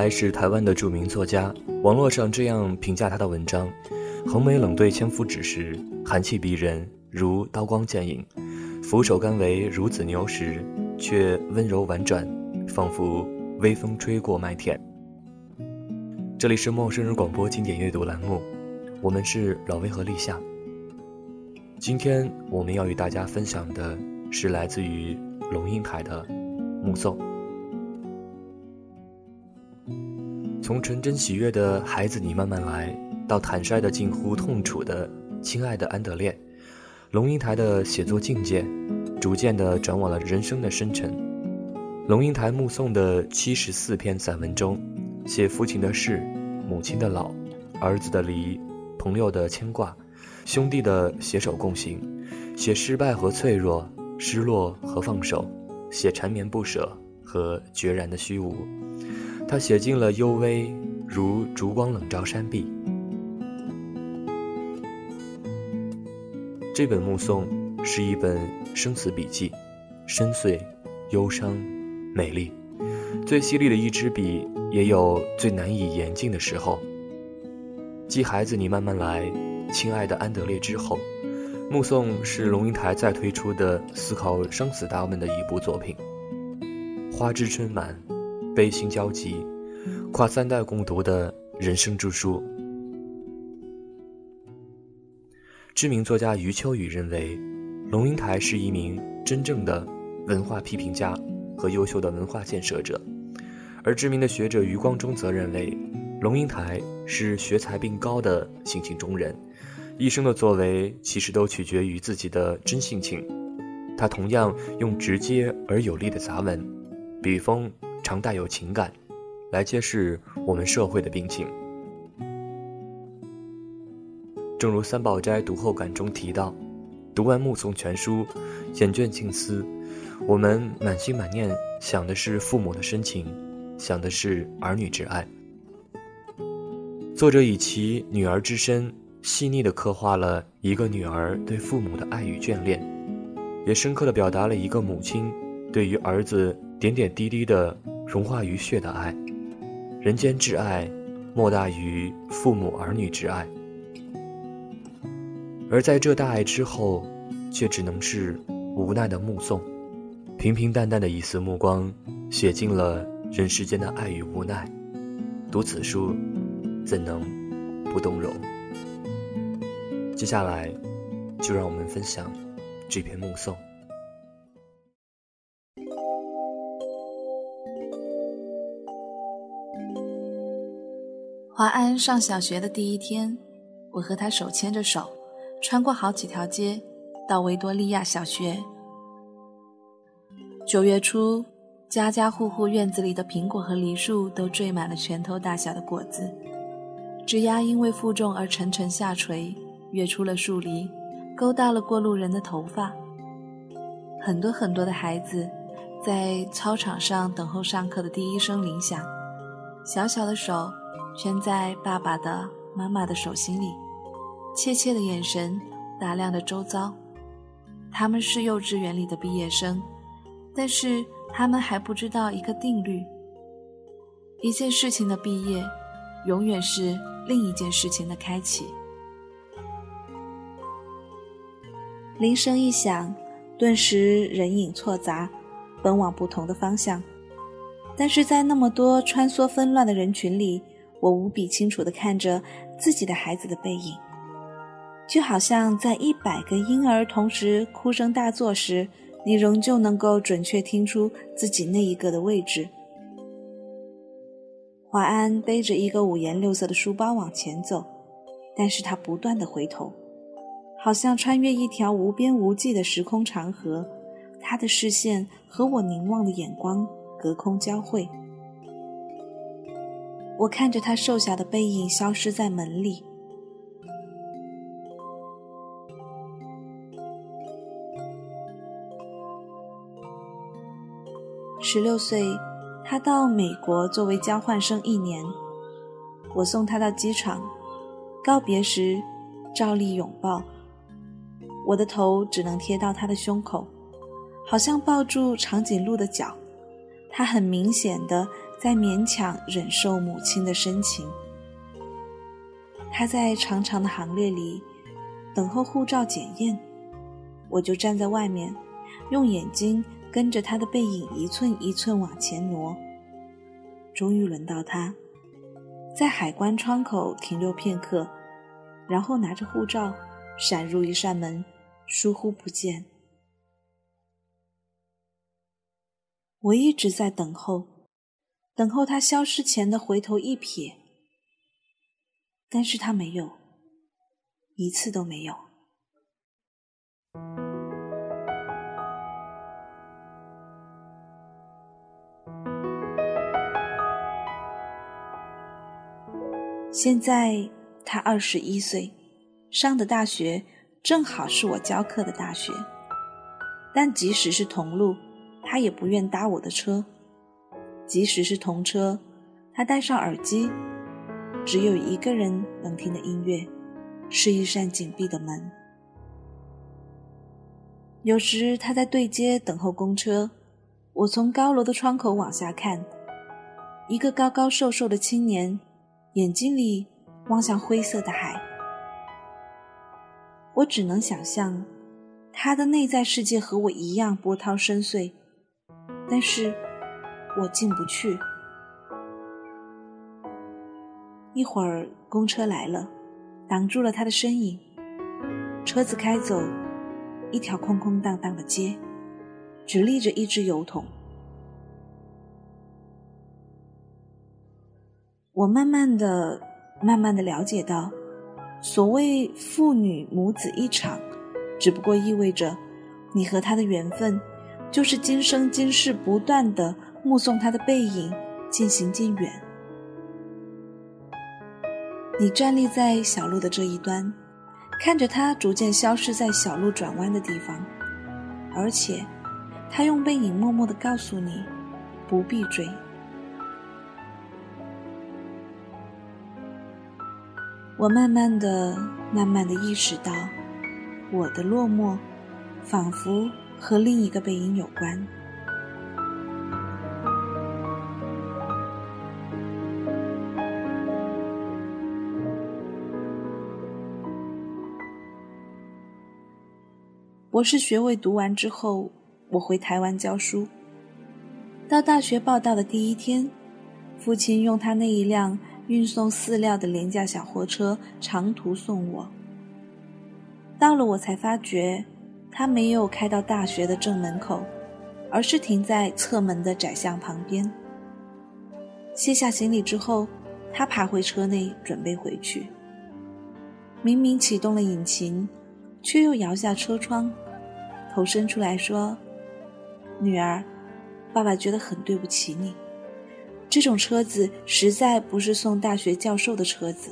来是台湾的著名作家，网络上这样评价他的文章：横眉冷对千夫指时，寒气逼人如刀光剑影；俯首甘为孺子牛时，却温柔婉转，仿佛微风吹过麦田。这里是陌生人广播经典阅读栏目，我们是老魏和立夏。今天我们要与大家分享的是来自于龙应台的《目送》。从纯真喜悦的孩子你慢慢来，到坦率的近乎痛楚的亲爱的安德烈，龙应台的写作境界，逐渐地转往了人生的深沉。龙应台目送的七十四篇散文中，写父亲的事，母亲的老，儿子的离，朋友的牵挂，兄弟的携手共行，写失败和脆弱，失落和放手，写缠绵不舍和决然的虚无。他写尽了幽微，如烛光冷照山壁。这本《目送》是一本生死笔记，深邃、忧伤、美丽。最犀利的一支笔，也有最难以言尽的时候。继孩子，你慢慢来，亲爱的安德烈之后，《目送》是龙应台再推出的思考生死大问的一部作品。花枝春满。悲心交集，跨三代共读的人生著书。知名作家余秋雨认为，龙应台是一名真正的文化批评家和优秀的文化建设者，而知名的学者余光中则认为，龙应台是学才并高的性情中人，一生的作为其实都取决于自己的真性情。他同样用直接而有力的杂文，笔锋。常带有情感，来揭示我们社会的病情。正如三宝斋读后感中提到，读完《目送全书》，眼倦静思，我们满心满念想的是父母的深情，想的是儿女之爱。作者以其女儿之身，细腻地刻画了一个女儿对父母的爱与眷恋，也深刻地表达了一个母亲对于儿子点点滴滴的。融化于血的爱，人间挚爱，莫大于父母儿女之爱。而在这大爱之后，却只能是无奈的目送。平平淡淡的一丝目光，写尽了人世间的爱与无奈。读此书，怎能不动容？接下来，就让我们分享这篇目送。华安上小学的第一天，我和他手牵着手，穿过好几条街，到维多利亚小学。九月初，家家户户院子里的苹果和梨树都缀满了拳头大小的果子，枝丫因为负重而沉沉下垂，跃出了树篱，勾到了过路人的头发。很多很多的孩子，在操场上等候上课的第一声铃响，小小的手。圈在爸爸的、妈妈的手心里，怯怯的眼神打量着周遭。他们是幼稚园里的毕业生，但是他们还不知道一个定律：一件事情的毕业，永远是另一件事情的开启。铃声一响，顿时人影错杂，奔往不同的方向。但是在那么多穿梭纷乱的人群里，我无比清楚地看着自己的孩子的背影，就好像在一百个婴儿同时哭声大作时，你仍旧能够准确听出自己那一个的位置。华安背着一个五颜六色的书包往前走，但是他不断的回头，好像穿越一条无边无际的时空长河，他的视线和我凝望的眼光隔空交汇。我看着他瘦小的背影消失在门里。十六岁，他到美国作为交换生一年。我送他到机场，告别时，照例拥抱。我的头只能贴到他的胸口，好像抱住长颈鹿的脚。他很明显的在勉强忍受母亲的深情。他在长长的行列里等候护照检验，我就站在外面，用眼睛。跟着他的背影一寸一寸往前挪，终于轮到他，在海关窗口停留片刻，然后拿着护照闪入一扇门，疏忽不见。我一直在等候，等候他消失前的回头一瞥，但是他没有，一次都没有。现在他二十一岁，上的大学正好是我教课的大学。但即使是同路，他也不愿搭我的车；即使是同车，他戴上耳机，只有一个人能听的音乐，是一扇紧闭的门。有时他在对街等候公车，我从高楼的窗口往下看，一个高高瘦瘦的青年。眼睛里望向灰色的海，我只能想象，他的内在世界和我一样波涛深邃，但是我进不去。一会儿公车来了，挡住了他的身影。车子开走，一条空空荡荡的街，只立着一只油桶。我慢慢的、慢慢的了解到，所谓父女母子一场，只不过意味着，你和他的缘分，就是今生今世不断的目送他的背影渐行渐远。你站立在小路的这一端，看着他逐渐消失在小路转弯的地方，而且，他用背影默默的告诉你，不必追。我慢慢的、慢慢的意识到，我的落寞，仿佛和另一个背影有关。博士学位读完之后，我回台湾教书。到大学报到的第一天，父亲用他那一辆。运送饲料的廉价小货车长途送我，到了我才发觉，他没有开到大学的正门口，而是停在侧门的窄巷旁边。卸下行李之后，他爬回车内准备回去。明明启动了引擎，却又摇下车窗，头伸出来说：“女儿，爸爸觉得很对不起你。”这种车子实在不是送大学教授的车子。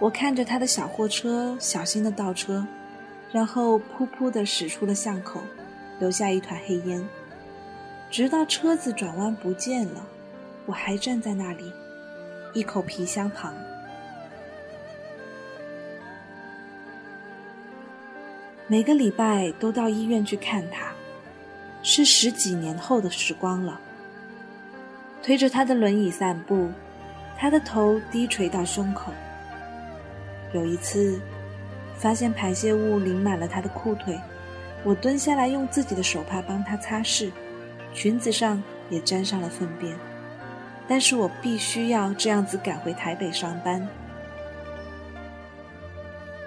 我看着他的小货车小心的倒车，然后噗噗的驶出了巷口，留下一团黑烟。直到车子转弯不见了，我还站在那里，一口皮箱旁。每个礼拜都到医院去看他。是十几年后的时光了。推着他的轮椅散步，他的头低垂到胸口。有一次，发现排泄物淋满了他的裤腿，我蹲下来用自己的手帕帮他擦拭，裙子上也沾上了粪便。但是我必须要这样子赶回台北上班。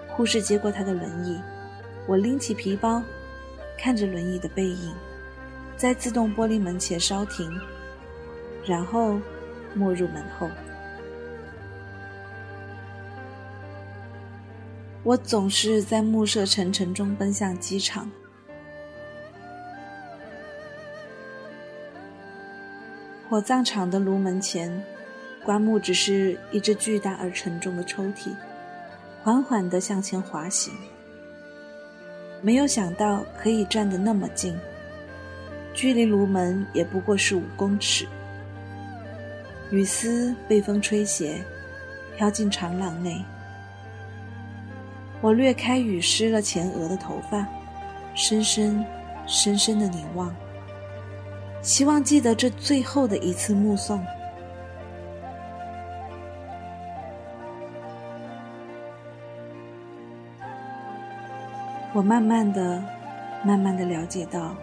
护士接过他的轮椅，我拎起皮包，看着轮椅的背影。在自动玻璃门前稍停，然后没入门后。我总是在暮色沉沉中奔向机场。火葬场的炉门前，棺木只是一只巨大而沉重的抽屉，缓缓地向前滑行。没有想到可以站得那么近，距离炉门也不过是五公尺。雨丝被风吹斜，飘进长廊内。我掠开雨湿了前额的头发，深深、深深的凝望，希望记得这最后的一次目送。我慢慢的、慢慢的了解到，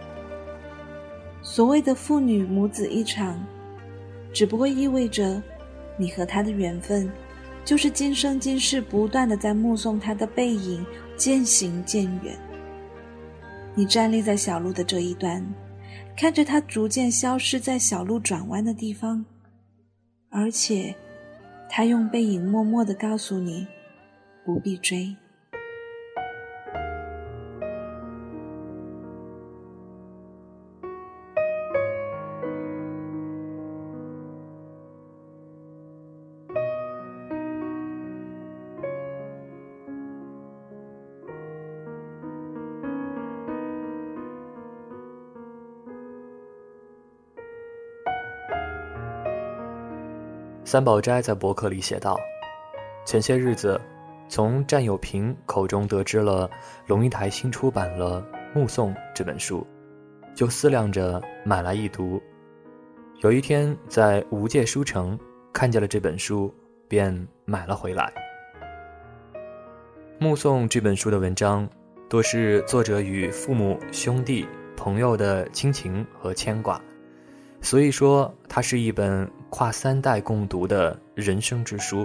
所谓的父女母子一场，只不过意味着你和他的缘分。就是今生今世不断的在目送他的背影渐行渐远。你站立在小路的这一端，看着他逐渐消失在小路转弯的地方，而且，他用背影默默的告诉你，不必追。三宝斋在博客里写道：“前些日子，从战友平口中得知了龙应台新出版了《目送》这本书，就思量着买来一读。有一天在无界书城看见了这本书，便买了回来。《目送》这本书的文章，多是作者与父母、兄弟、朋友的亲情和牵挂。”所以说，它是一本跨三代共读的人生之书，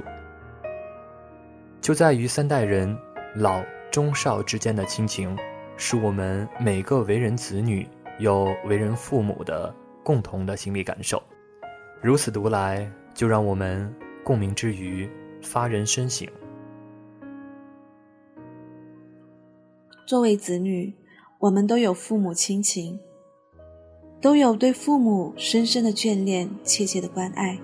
就在于三代人老中少之间的亲情，是我们每个为人子女又为人父母的共同的心理感受。如此读来，就让我们共鸣之余发人深省。作为子女，我们都有父母亲情。都有对父母深深的眷恋、切切的关爱，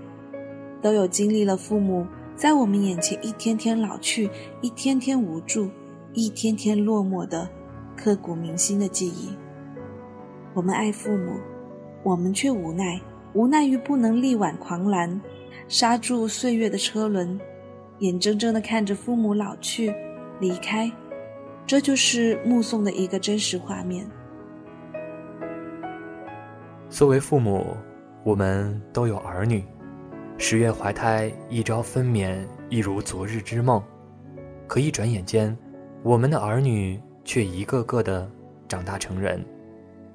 都有经历了父母在我们眼前一天天老去、一天天无助、一天天落寞的刻骨铭心的记忆。我们爱父母，我们却无奈，无奈于不能力挽狂澜，刹住岁月的车轮，眼睁睁的看着父母老去、离开，这就是目送的一个真实画面。作为父母，我们都有儿女。十月怀胎，一朝分娩，一如昨日之梦。可一转眼间，我们的儿女却一个个的长大成人。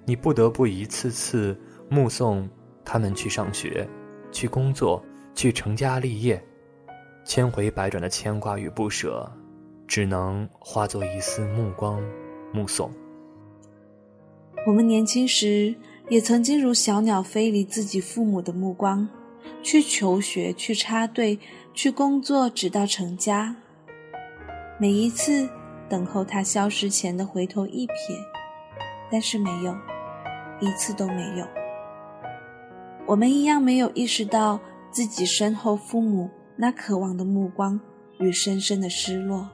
你不得不一次次目送他们去上学、去工作、去成家立业，千回百转的牵挂与不舍，只能化作一丝目光，目送。我们年轻时。也曾经如小鸟飞离自己父母的目光，去求学，去插队，去工作，直到成家。每一次等候他消失前的回头一瞥，但是没有，一次都没有。我们一样没有意识到自己身后父母那渴望的目光与深深的失落。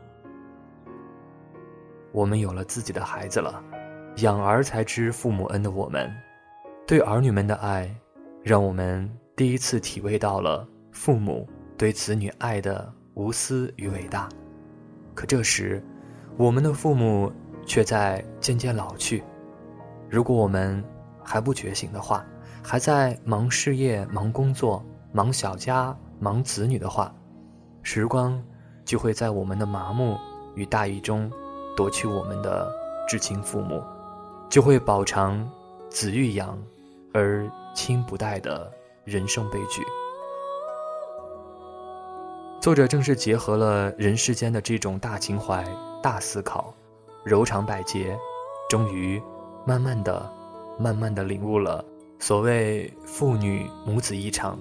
我们有了自己的孩子了，养儿才知父母恩的我们。对儿女们的爱，让我们第一次体会到了父母对子女爱的无私与伟大。可这时，我们的父母却在渐渐老去。如果我们还不觉醒的话，还在忙事业、忙工作、忙小家、忙子女的话，时光就会在我们的麻木与大意中夺去我们的至亲父母，就会饱尝子欲养。而亲不待的人生悲剧。作者正是结合了人世间的这种大情怀、大思考，柔肠百结，终于慢慢的、慢慢的领悟了所谓父女母子一场，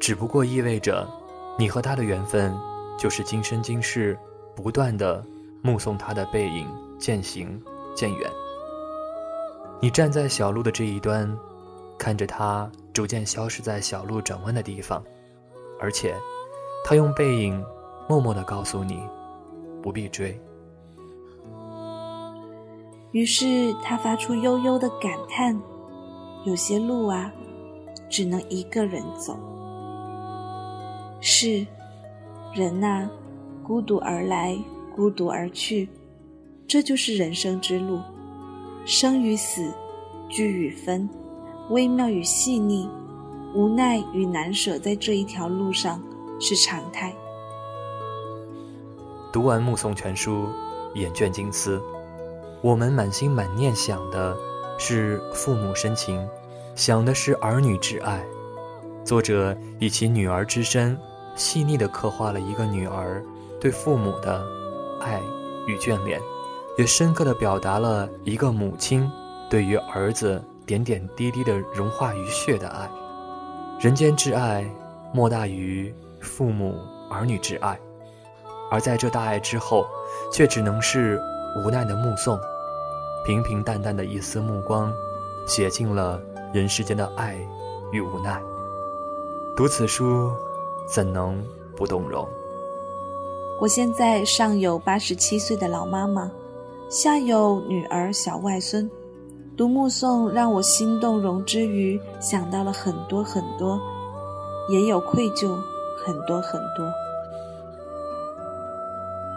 只不过意味着你和他的缘分，就是今生今世不断的目送他的背影渐行渐远。你站在小路的这一端。看着他逐渐消失在小路转弯的地方，而且，他用背影默默地告诉你，不必追。于是他发出悠悠的感叹：“有些路啊，只能一个人走。是，人呐，孤独而来，孤独而去，这就是人生之路。生与死，聚与分，微妙与细腻，无奈与难舍，在这一条路上是常态。”读完《目送全书》，眼倦金丝。我们满心满念想的是父母深情，想的是儿女挚爱。作者以其女儿之身，细腻地刻画了一个女儿对父母的爱与眷恋，也深刻地表达了一个母亲对于儿子点点滴滴的融化于血的爱。人间挚爱莫大于父母儿女之爱，而在这大爱之后，却只能是无奈的目送。平平淡淡的一丝目光，写尽了人世间的爱与无奈。读此书，怎能不动容？我现在上有八十七岁的老妈妈，下有女儿小外孙，读目送让我心动容之余，想到了很多很多，也有愧疚很多很多。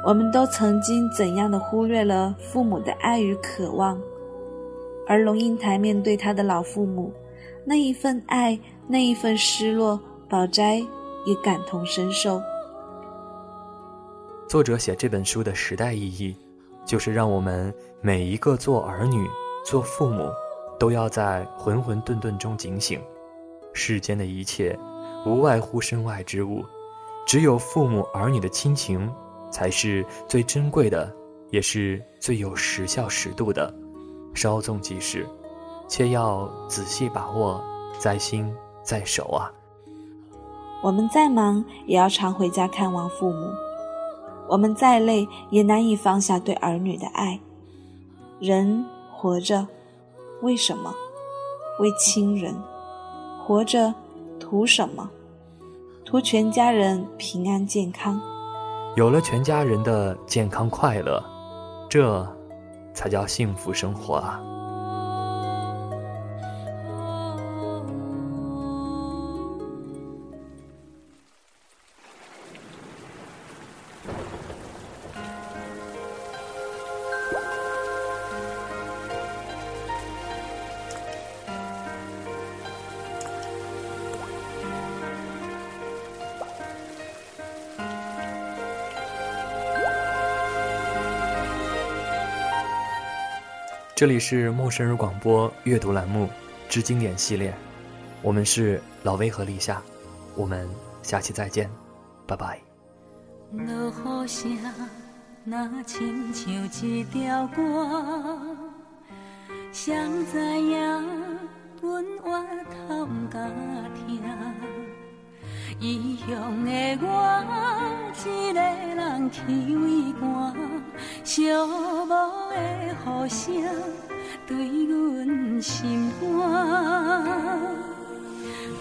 我们都曾经怎样的忽略了父母的爱与渴望，而龙应台面对他的老父母，那一份爱，那一份失落，宝斋也感同身受。作者写这本书的时代意义，就是让我们每一个做儿女、做父母，都要在混混沌沌中警醒，世间的一切，无外乎身外之物，只有父母儿女的亲情。才是最珍贵的，也是最有时效时度的，稍纵即逝，切要仔细把握，在心在手啊！我们再忙，也要常回家看望父母；我们再累，也难以放下对儿女的爱。人活着，为什么？为亲人。活着，图什么？图全家人平安健康。有了全家人的健康快乐，这才叫幸福生活啊！这里是陌生人广播阅读栏目之经典系列，我们是老威和立夏，我们下期再见，拜拜。落雨声那亲像一条歌，谁知影阮我偷甲听，异乡的我一个人去畏寒。寂寞的雨声对阮心肝，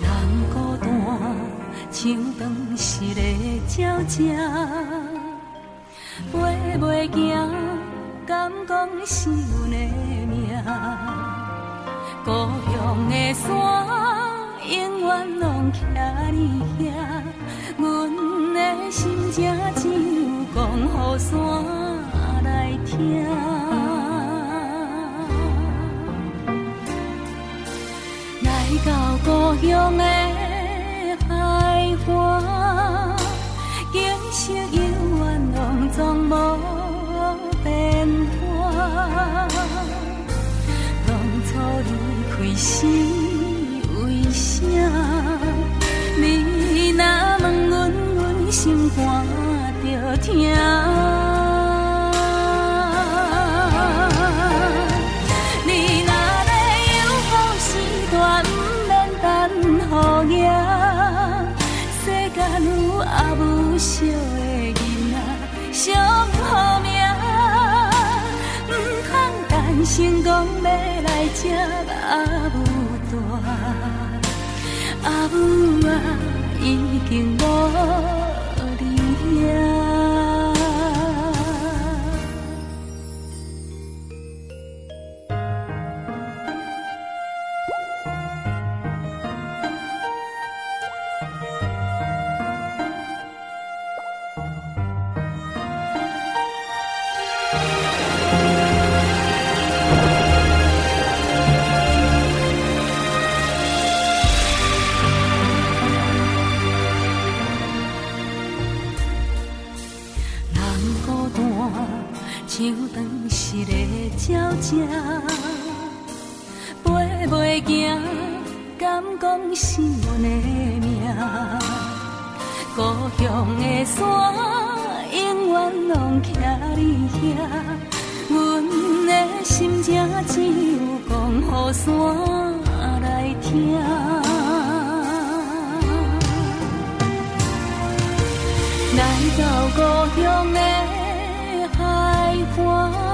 人孤单像断时的鸟只，飞袂行，敢讲是阮的命？故乡的山永远拢徛你遐，阮的心情只有讲予山。听，来到故乡的海岸，景色永远拢总无变化。当初离开时啊有阿母惜的囡仔，惜好命，唔通等成功要来接阿母大。阿母啊，已经无你影。鸟只飞袂行，敢讲是阮的命。故乡的山，永远拢徛在遐。阮的心情只有讲给山来听。来到故乡的海岸。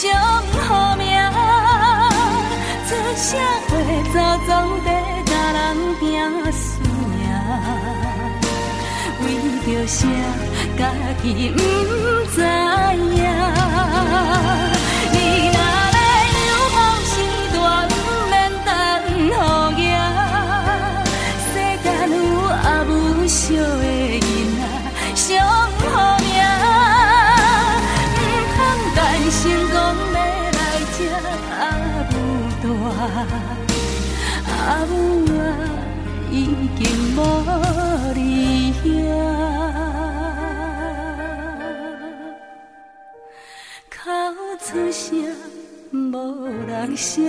上好命。出社会早早地。人拼输赢，为着啥家己不知影？大，阿母。已经无你遐，哭出声无人惜